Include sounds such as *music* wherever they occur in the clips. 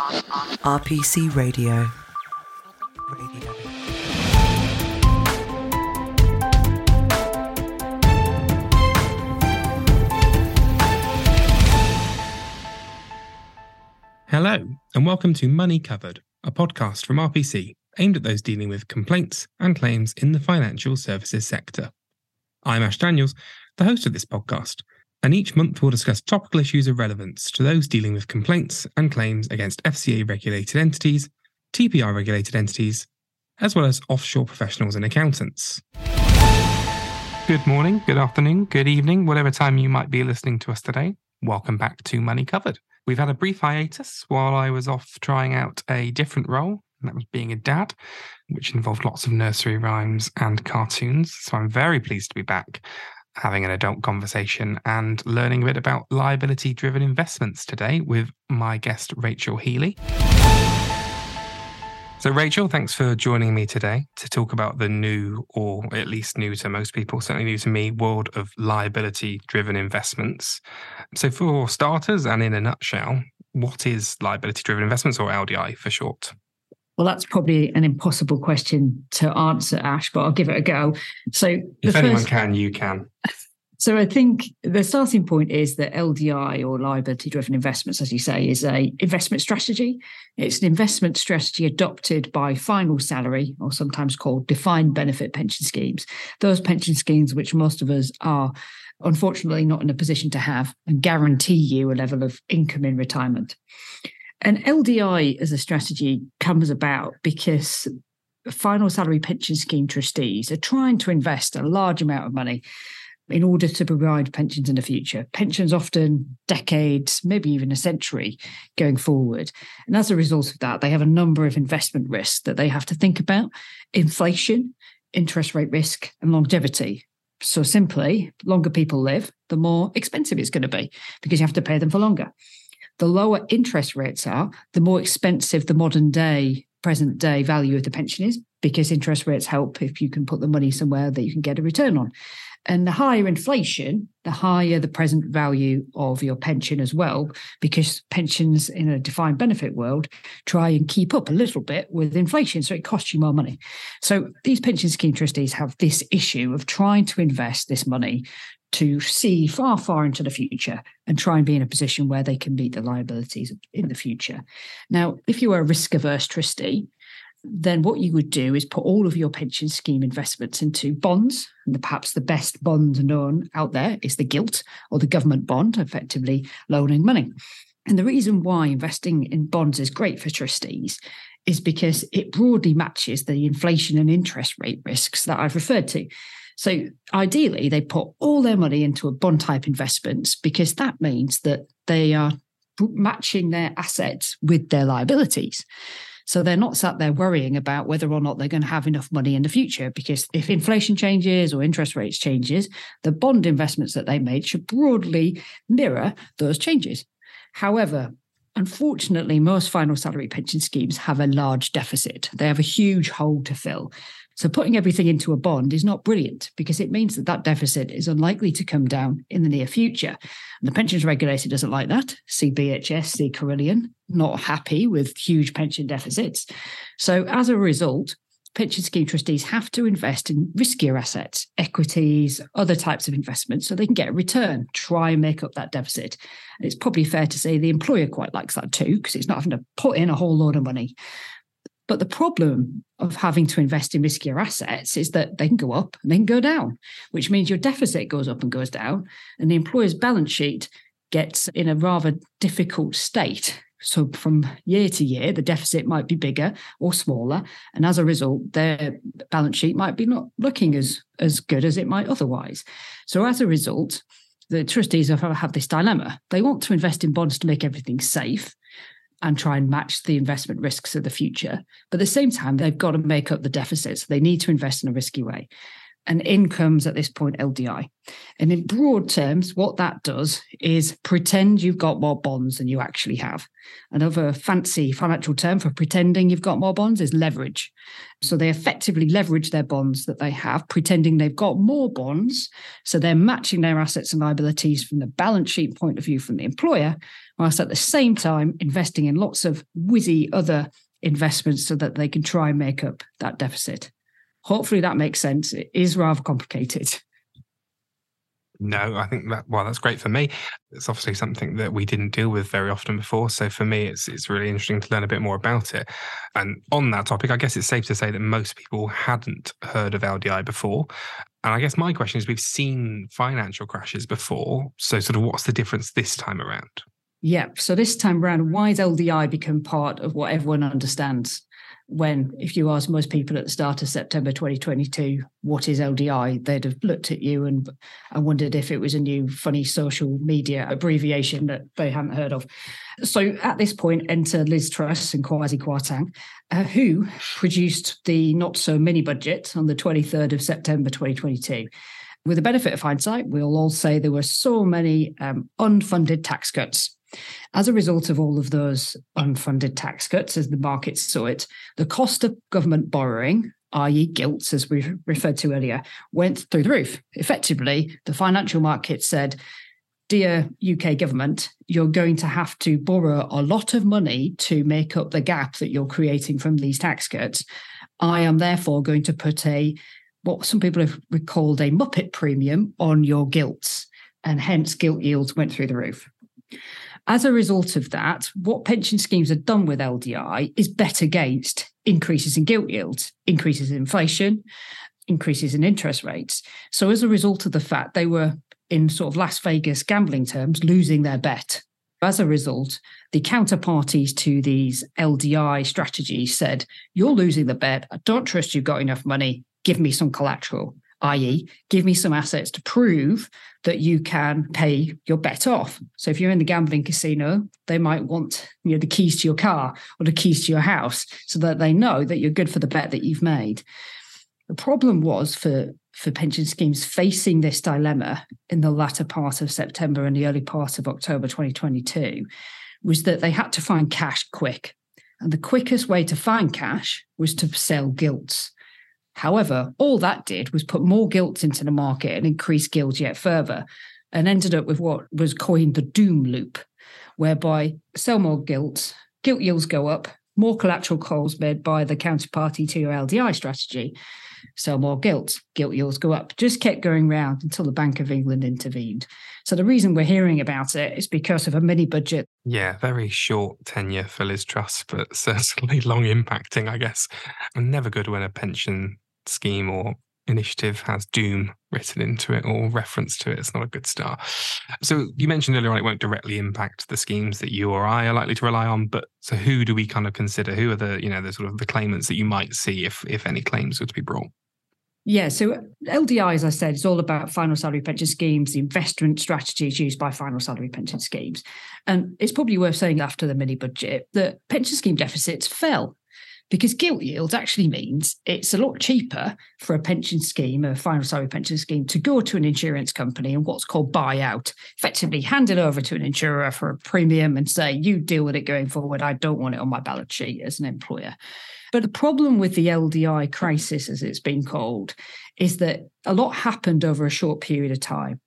RPC Radio. Radio. Hello, and welcome to Money Covered, a podcast from RPC aimed at those dealing with complaints and claims in the financial services sector. I'm Ash Daniels, the host of this podcast, and each month we'll discuss topical issues of relevance to those dealing with complaints and claims against FCA regulated entities, TPR regulated entities, as well as offshore professionals and accountants. Good morning, good afternoon, good evening, whatever time you might be listening to us today. Welcome back to Money Covered. We've had a brief hiatus while I was off trying out a different role, and that was being a dad, which involved lots of nursery rhymes and cartoons. So I'm very pleased to be back having an adult conversation and learning a bit about liability driven investments today with my guest, Rachel Healy. So, Rachel, thanks for joining me today to talk about the new, or at least new to most people, certainly new to me, world of liability driven investments. So, for starters, and in a nutshell, what is liability driven investments or LDI for short? Well, that's probably an impossible question to answer, Ash, but I'll give it a go. So, if anyone first... can, you can. *laughs* So I think the starting point is that LDI or liability driven investments, as you say, is a investment strategy. It's an investment strategy adopted by final salary or sometimes called defined benefit pension schemes. Those pension schemes which most of us are unfortunately not in a position to have and guarantee you a level of income in retirement. And LDI as a strategy comes about because final salary pension scheme trustees are trying to invest a large amount of money in order to provide pensions in the future. Pensions often decades, maybe even a century going forward. And as a result of that, they have a number of investment risks that they have to think about inflation, interest rate risk, and longevity. So simply, longer people live, the more expensive it's going to be because you have to pay them for longer. The lower interest rates are, the more expensive the modern day, present day value of the pension is because interest rates help if you can put the money somewhere that you can get a return on. And the higher inflation, the higher the present value of your pension as well, because pensions in a defined benefit world try and keep up a little bit with inflation. So it costs you more money. So these pension scheme trustees have this issue of trying to invest this money to see far, far into the future and try and be in a position where they can meet the liabilities in the future. Now, if you are a risk averse trustee, then what you would do is put all of your pension scheme investments into bonds. And the, perhaps the best bond known out there is the gilt or the government bond, effectively loaning money. And the reason why investing in bonds is great for trustees is because it broadly matches the inflation and interest rate risks that I've referred to. So ideally, they put all their money into a bond type investments because that means that they are matching their assets with their liabilities. So they're not sat there worrying about whether or not they're going to have enough money in the future because if inflation changes or interest rates changes, the bond investments that they made should broadly mirror those changes. However, unfortunately, most final salary pension schemes have a large deficit. They have a huge hole to fill. So putting everything into a bond is not brilliant because it means that that deficit is unlikely to come down in the near future. And the pensions regulator doesn't like that. See BHS, see Carillion, not happy with huge pension deficits. So as a result, pension scheme trustees have to invest in riskier assets, equities, other types of investments, so they can get a return, try and make up that deficit. And it's probably fair to say the employer quite likes that too, because it's not having to put in a whole load of money. But the problem of having to invest in riskier assets is that they can go up and they can go down, which means your deficit goes up and goes down, and the employer's balance sheet gets in a rather difficult state. So from year to year, the deficit might be bigger or smaller, and as a result, their balance sheet might be not looking as as good as it might otherwise. So as a result, the trustees have, have this dilemma. They want to invest in bonds to make everything safe, and try and match the investment risks of the future. But at the same time, they've got to make up the deficits. They need to invest in a risky way. And incomes at this point LDI. And in broad terms, what that does is pretend you've got more bonds than you actually have. Another fancy financial term for pretending you've got more bonds is leverage. So they effectively leverage their bonds that they have, pretending they've got more bonds. So they're matching their assets and liabilities from the balance sheet point of view from the employer, whilst at the same time investing in lots of whizzy other investments so that they can try and make up that deficit. Hopefully that makes sense. It is rather complicated. No, I think that well, that's great for me. It's obviously something that we didn't deal with very often before. So for me, it's it's really interesting to learn a bit more about it. And on that topic, I guess it's safe to say that most people hadn't heard of LDI before. And I guess my question is, we've seen financial crashes before. So sort of, what's the difference this time around? Yeah. So this time around, why has LDI become part of what everyone understands? When if you ask most people at the start of September 2022 what is LDI they'd have looked at you and and wondered if it was a new funny social media abbreviation that they hadn't heard of. So at this point enter Liz Truss and Kwasi Kwarteng uh, who produced the not so mini budget on the 23rd of September 2022 with the benefit of hindsight we'll all say there were so many um, unfunded tax cuts as a result of all of those unfunded tax cuts, as the markets saw it, the cost of government borrowing, i.e., gilts, as we referred to earlier, went through the roof. Effectively, the financial market said, Dear UK government, you're going to have to borrow a lot of money to make up the gap that you're creating from these tax cuts. I am therefore going to put a what some people have called a Muppet premium on your gilts, and hence gilt yields went through the roof. As a result of that, what pension schemes have done with LDI is bet against increases in gilt yields, increases in inflation, increases in interest rates. So, as a result of the fact they were in sort of Las Vegas gambling terms, losing their bet. As a result, the counterparties to these LDI strategies said, You're losing the bet. I don't trust you've got enough money. Give me some collateral i.e., give me some assets to prove that you can pay your bet off. So if you're in the gambling casino, they might want you know the keys to your car or the keys to your house so that they know that you're good for the bet that you've made. The problem was for for pension schemes facing this dilemma in the latter part of September and the early part of October 2022 was that they had to find cash quick. And the quickest way to find cash was to sell gilts. However, all that did was put more gilts into the market and increase gilts yet further, and ended up with what was coined the doom loop, whereby sell more gilts, gilt yields go up, more collateral calls made by the counterparty to your LDI strategy, sell more gilts, gilt yields go up. Just kept going round until the Bank of England intervened. So the reason we're hearing about it is because of a mini budget. Yeah, very short tenure for Liz Truss, but certainly long impacting, I guess. And never good when a pension scheme or initiative has doom written into it or reference to it. It's not a good start. So you mentioned earlier on it won't directly impact the schemes that you or I are likely to rely on, but so who do we kind of consider? Who are the, you know, the sort of the claimants that you might see if if any claims were to be brought? Yeah, so LDI, as I said, is all about final salary pension schemes, the investment strategies used by final salary pension schemes. And it's probably worth saying after the mini budget that pension scheme deficits fell because gilt yield actually means it's a lot cheaper for a pension scheme, a final salary pension scheme, to go to an insurance company and what's called buyout, effectively hand it over to an insurer for a premium and say, you deal with it going forward. I don't want it on my balance sheet as an employer. But the problem with the LDI crisis, as it's been called, is that a lot happened over a short period of time.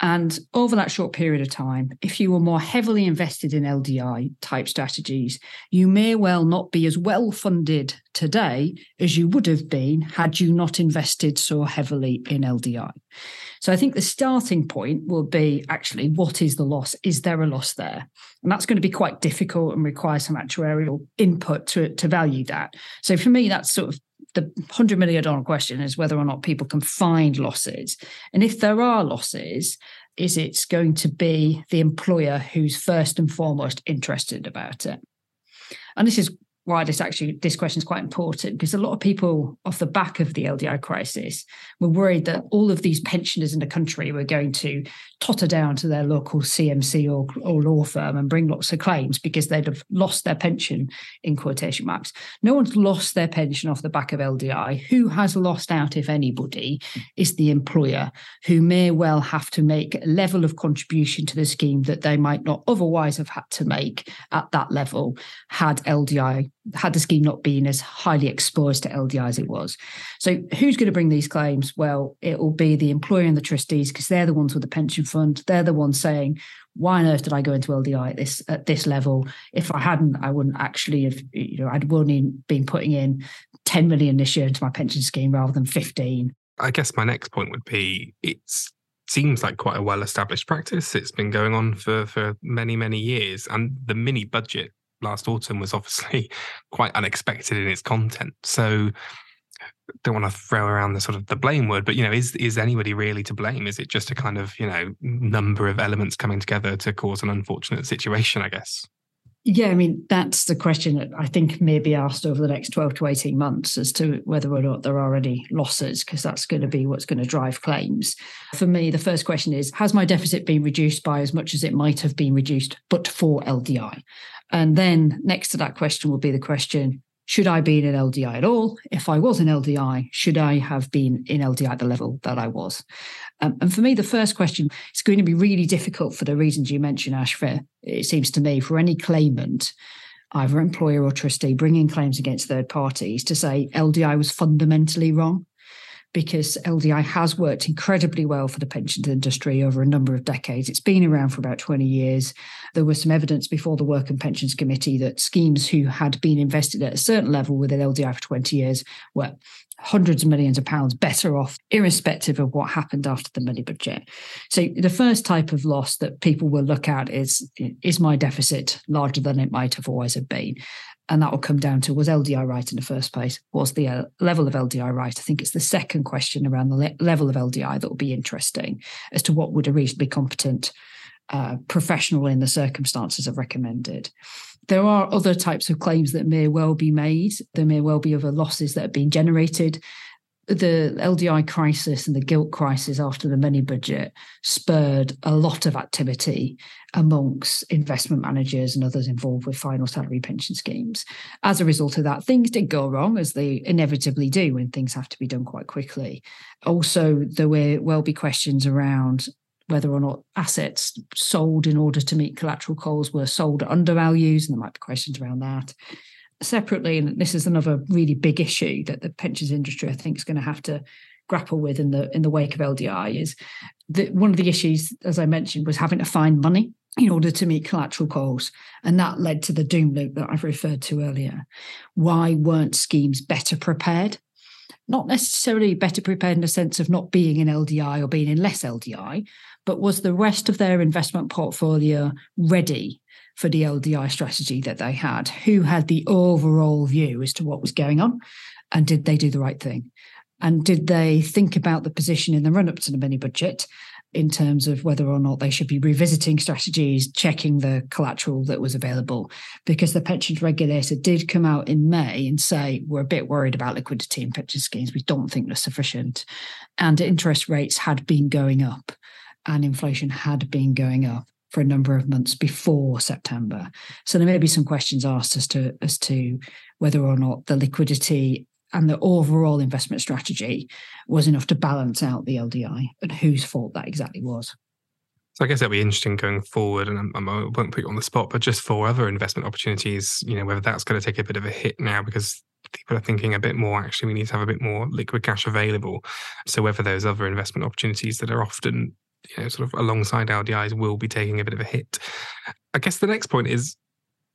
And over that short period of time, if you were more heavily invested in LDI type strategies, you may well not be as well funded today as you would have been had you not invested so heavily in LDI. So I think the starting point will be actually what is the loss? Is there a loss there? And that's going to be quite difficult and require some actuarial input to, to value that. So for me, that's sort of the hundred million dollar question is whether or not people can find losses. And if there are losses, is it going to be the employer who's first and foremost interested about it? And this is why this actually this question is quite important because a lot of people off the back of the LDI crisis were worried that all of these pensioners in the country were going to totter down to their local CMC or, or law firm and bring lots of claims because they'd have lost their pension in quotation marks. No one's lost their pension off the back of LDI. Who has lost out, if anybody, is the employer who may well have to make a level of contribution to the scheme that they might not otherwise have had to make at that level had LDI had the scheme not been as highly exposed to LDI as it was. So who's going to bring these claims? Well, it will be the employer and the trustees because they're the ones with the pension fund. They're the ones saying, why on earth did I go into LDI at this at this level? If I hadn't, I wouldn't actually have, you know, I'd only been putting in 10 million this year into my pension scheme rather than 15. I guess my next point would be it seems like quite a well established practice. It's been going on for for many, many years. And the mini budget last autumn was obviously *laughs* quite unexpected in its content. So don't want to throw around the sort of the blame word, but you know, is is anybody really to blame? Is it just a kind of you know number of elements coming together to cause an unfortunate situation? I guess. Yeah, I mean that's the question that I think may be asked over the next twelve to eighteen months as to whether or not there are any losses, because that's going to be what's going to drive claims. For me, the first question is: Has my deficit been reduced by as much as it might have been reduced, but for LDI? And then next to that question will be the question: should I be in an LDI at all? If I was in LDI, should I have been in LDI at the level that I was? Um, and for me, the first question is going to be really difficult for the reasons you mentioned, Ash. It seems to me, for any claimant, either employer or trustee, bringing claims against third parties to say LDI was fundamentally wrong because LDI has worked incredibly well for the pensions industry over a number of decades. It's been around for about 20 years. There was some evidence before the Work and Pensions Committee that schemes who had been invested at a certain level within LDI for 20 years were hundreds of millions of pounds better off, irrespective of what happened after the mini budget. So the first type of loss that people will look at is is my deficit larger than it might have always have been? And that will come down to was LDI right in the first place? Was the uh, level of LDI right? I think it's the second question around the le- level of LDI that will be interesting as to what would a reasonably competent uh, professional in the circumstances have recommended. There are other types of claims that may well be made. There may well be other losses that have been generated the LDI crisis and the gilt crisis after the mini budget spurred a lot of activity amongst investment managers and others involved with final salary pension schemes. As a result of that, things did go wrong, as they inevitably do when things have to be done quite quickly. Also, there will well be questions around whether or not assets sold in order to meet collateral calls were sold at undervalues, and there might be questions around that separately, and this is another really big issue that the pensions industry I think is going to have to grapple with in the in the wake of LDI is that one of the issues, as I mentioned, was having to find money in order to meet collateral calls. And that led to the doom loop that I've referred to earlier. Why weren't schemes better prepared? Not necessarily better prepared in the sense of not being in LDI or being in less LDI, but was the rest of their investment portfolio ready for the LDI strategy that they had, who had the overall view as to what was going on, and did they do the right thing? And did they think about the position in the run up to the mini budget in terms of whether or not they should be revisiting strategies, checking the collateral that was available? Because the pensions regulator did come out in May and say, we're a bit worried about liquidity in pension schemes. We don't think they're sufficient. And interest rates had been going up and inflation had been going up for a number of months before September. So there may be some questions asked as to as to whether or not the liquidity and the overall investment strategy was enough to balance out the LDI and whose fault that exactly was. So I guess that'll be interesting going forward, and I won't put you on the spot, but just for other investment opportunities, you know, whether that's going to take a bit of a hit now because people are thinking a bit more. Actually, we need to have a bit more liquid cash available. So whether those other investment opportunities that are often you know, sort of alongside LDIs will be taking a bit of a hit. I guess the next point is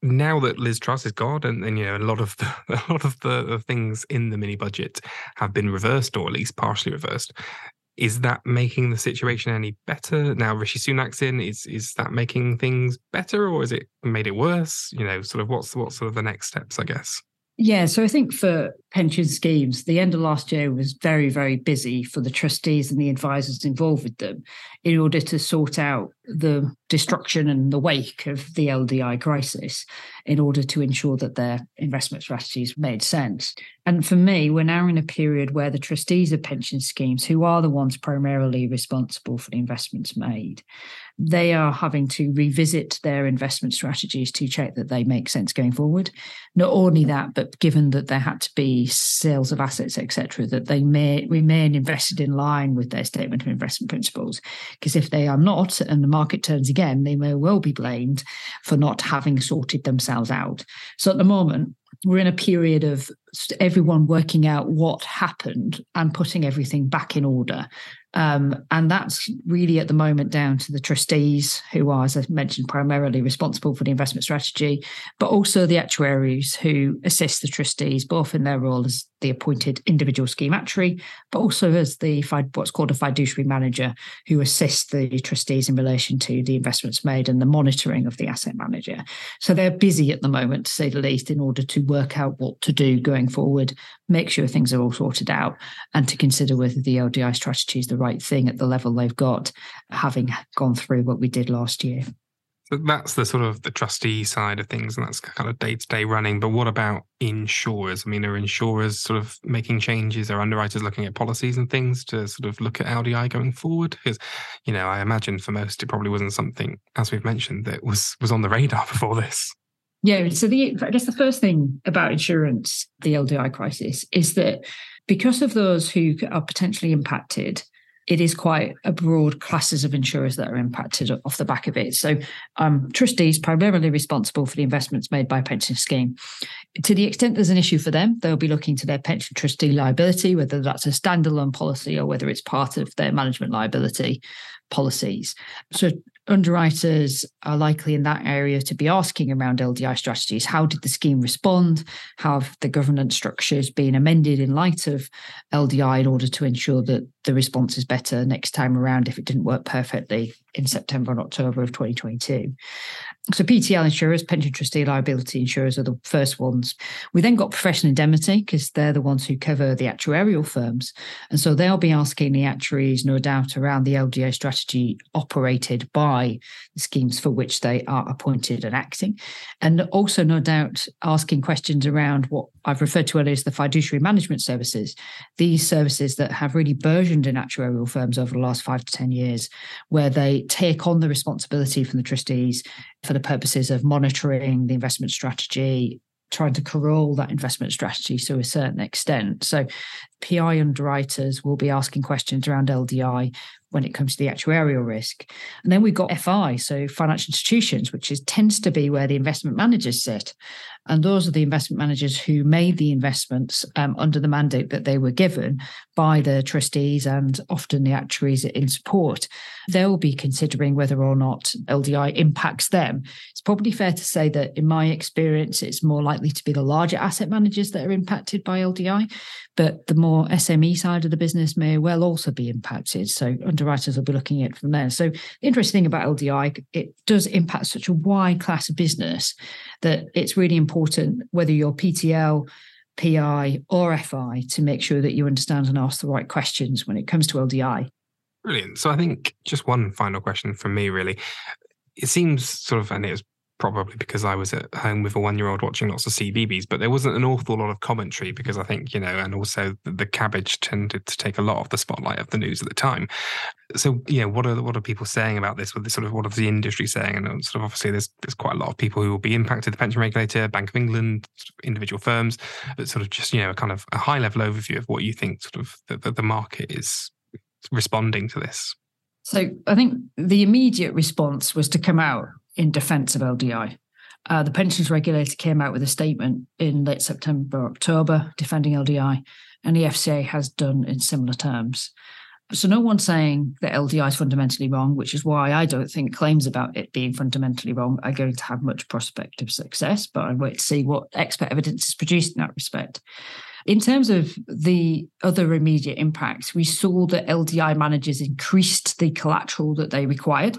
now that Liz Truss is gone, and, and you know a lot of the *laughs* a lot of the things in the mini budget have been reversed, or at least partially reversed. Is that making the situation any better now? Rishi Sunak's in. Is is that making things better, or is it made it worse? You know, sort of what's what's sort of the next steps? I guess. Yeah, so I think for pension schemes, the end of last year was very, very busy for the trustees and the advisors involved with them in order to sort out the destruction and the wake of the LDI crisis in order to ensure that their investment strategies made sense. And for me, we're now in a period where the trustees of pension schemes, who are the ones primarily responsible for the investments made, they are having to revisit their investment strategies to check that they make sense going forward. Not only that, but given that there had to be sales of assets, etc., that they may remain invested in line with their statement of investment principles. Because if they are not, and the market turns again, they may well be blamed for not having sorted themselves out. So at the moment, we're in a period of everyone working out what happened and putting everything back in order. Um, and that's really at the moment down to the trustees, who are, as I mentioned, primarily responsible for the investment strategy, but also the actuaries who assist the trustees, both in their role as the appointed individual scheme actuary, but also as the what's called a fiduciary manager, who assists the trustees in relation to the investments made and the monitoring of the asset manager. So they're busy at the moment, to say the least, in order to work out what to do going forward, make sure things are all sorted out, and to consider whether the LDI strategy is the right thing at the level they've got, having gone through what we did last year. So that's the sort of the trustee side of things, and that's kind of day to day running. But what about insurers? I mean, are insurers sort of making changes? Are underwriters looking at policies and things to sort of look at LDI going forward? Because, you know, I imagine for most it probably wasn't something, as we've mentioned, that was was on the radar *laughs* before this. Yeah. So the I guess the first thing about insurance, the LDI crisis, is that because of those who are potentially impacted, it is quite a broad classes of insurers that are impacted off the back of it. So, um, trustees primarily responsible for the investments made by a pension scheme. To the extent there's an issue for them, they'll be looking to their pension trustee liability, whether that's a standalone policy or whether it's part of their management liability policies. So, underwriters are likely in that area to be asking around LDI strategies. How did the scheme respond? How have the governance structures been amended in light of LDI in order to ensure that the response is better next time around if it didn't work perfectly in September and October of 2022? So PTL insurers, pension trustee liability insurers are the first ones. We then got professional indemnity because they're the ones who cover the actuarial firms. And so they'll be asking the actuaries, no doubt, around the LDI strategy operated by the schemes for which they are appointed and acting. And also, no doubt, asking questions around what I've referred to earlier as the fiduciary management services, these services that have really burgeoned in actuarial firms over the last five to 10 years, where they take on the responsibility from the trustees for the purposes of monitoring the investment strategy, trying to corral that investment strategy to a certain extent. So, PI underwriters will be asking questions around LDI when it comes to the actuarial risk. And then we've got FI, so financial institutions, which is tends to be where the investment managers sit. And those are the investment managers who made the investments um, under the mandate that they were given by the trustees and often the actuaries in support. They'll be considering whether or not LDI impacts them. It's probably fair to say that, in my experience, it's more likely to be the larger asset managers that are impacted by LDI, but the more SME side of the business may well also be impacted. So underwriters will be looking at from there. So the interesting thing about LDI, it does impact such a wide class of business that it's really important whether you're PTL, PI, or FI to make sure that you understand and ask the right questions when it comes to LDI. Brilliant. So I think just one final question from me, really. It seems sort of, and it was probably because I was at home with a one year old watching lots of CBeebies, but there wasn't an awful lot of commentary because I think, you know, and also the, cabbage tended to take a lot of the spotlight of the news at the time. So, you know, what are what are people saying about this? With sort of what is the industry saying? And uh, sort of obviously there's there's quite a lot of people who will be impacted, the pension regulator, Bank of England, individual firms, but sort of just, you know, a kind of a high level overview of what you think sort of the, the, the market is responding to this. So I think the immediate response was to come out in defence of LDI. Uh, the pensions regulator came out with a statement in late September, October, defending LDI, and the FCA has done in similar terms. So no one's saying that LDI is fundamentally wrong, which is why I don't think claims about it being fundamentally wrong are going to have much prospect of success. But I wait to see what expert evidence is produced in that respect. In terms of the other immediate impacts, we saw that LDI managers increased the collateral that they required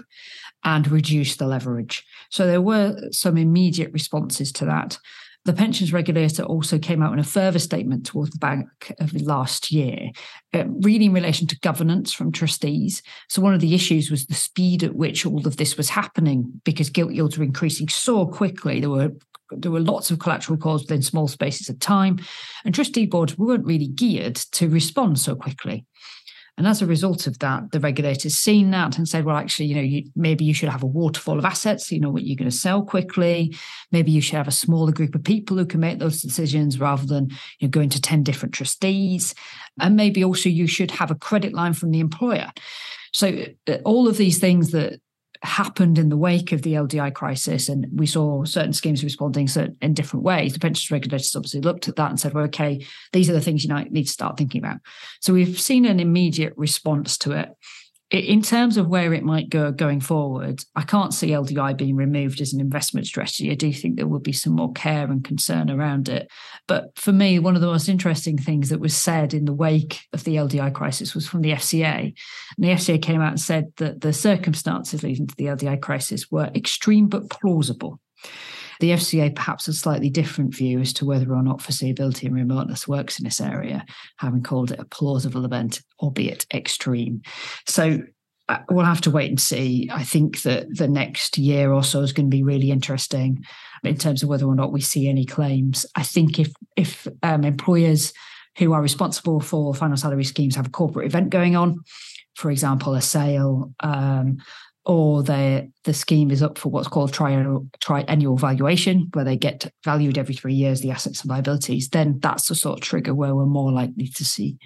and reduce the leverage. So there were some immediate responses to that. The pensions regulator also came out in a further statement towards the back of last year, uh, really in relation to governance from trustees. So, one of the issues was the speed at which all of this was happening because gilt yields were increasing so quickly. There were there were lots of collateral calls within small spaces of time, and trustee boards weren't really geared to respond so quickly. And as a result of that, the regulators seen that and said, well, actually, you know, you, maybe you should have a waterfall of assets, you know, what you're going to sell quickly. Maybe you should have a smaller group of people who can make those decisions rather than you know, going to 10 different trustees. And maybe also you should have a credit line from the employer. So uh, all of these things that happened in the wake of the LDI crisis, and we saw certain schemes responding in different ways. The pensions regulators obviously looked at that and said, "Well, okay, these are the things you need to start thinking about." So we've seen an immediate response to it in terms of where it might go going forward, I can't see LDI being removed as an investment strategy. I do think there will be some more care and concern around it. But for me, one of the most interesting things that was said in the wake of the LDI crisis was from the FCA. And the FCA came out and said that the circumstances leading to the LDI crisis were extreme but plausible. The FCA perhaps a slightly different view as to whether or not foreseeability and remoteness works in this area, having called it a plausible event, albeit extreme. So uh, we'll have to wait and see. I think that the next year or so is going to be really interesting in terms of whether or not we see any claims. I think if if um, employers who are responsible for final salary schemes have a corporate event going on, for example, a sale um, or the the scheme is up for what's called triennial, triennial valuation, where they get valued every three years, the assets and liabilities, then that's the sort of trigger where we're more likely to see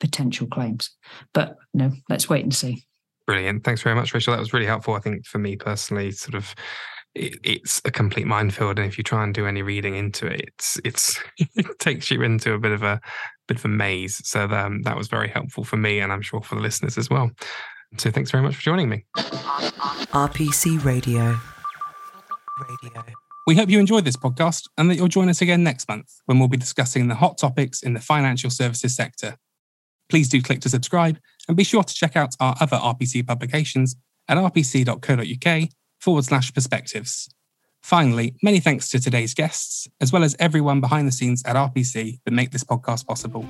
potential claims. But no, let's wait and see. Brilliant. Thanks very much, Rachel. That was really helpful. I think for me personally, sort of it, it's a complete minefield. And if you try and do any reading into it, it's it's *laughs* it takes you into a bit of a bit of a maze. So um, that was very helpful for me and I'm sure for the listeners as well. So thanks very much for joining me. RPC Radio. Radio. We hope you enjoyed this podcast and that you'll join us again next month when we'll be discussing the hot topics in the financial services sector. Please do click to subscribe and be sure to check out our other RPC publications at rpc.co.uk forward slash perspectives. Finally, many thanks to today's guests, as well as everyone behind the scenes at RPC that make this podcast possible.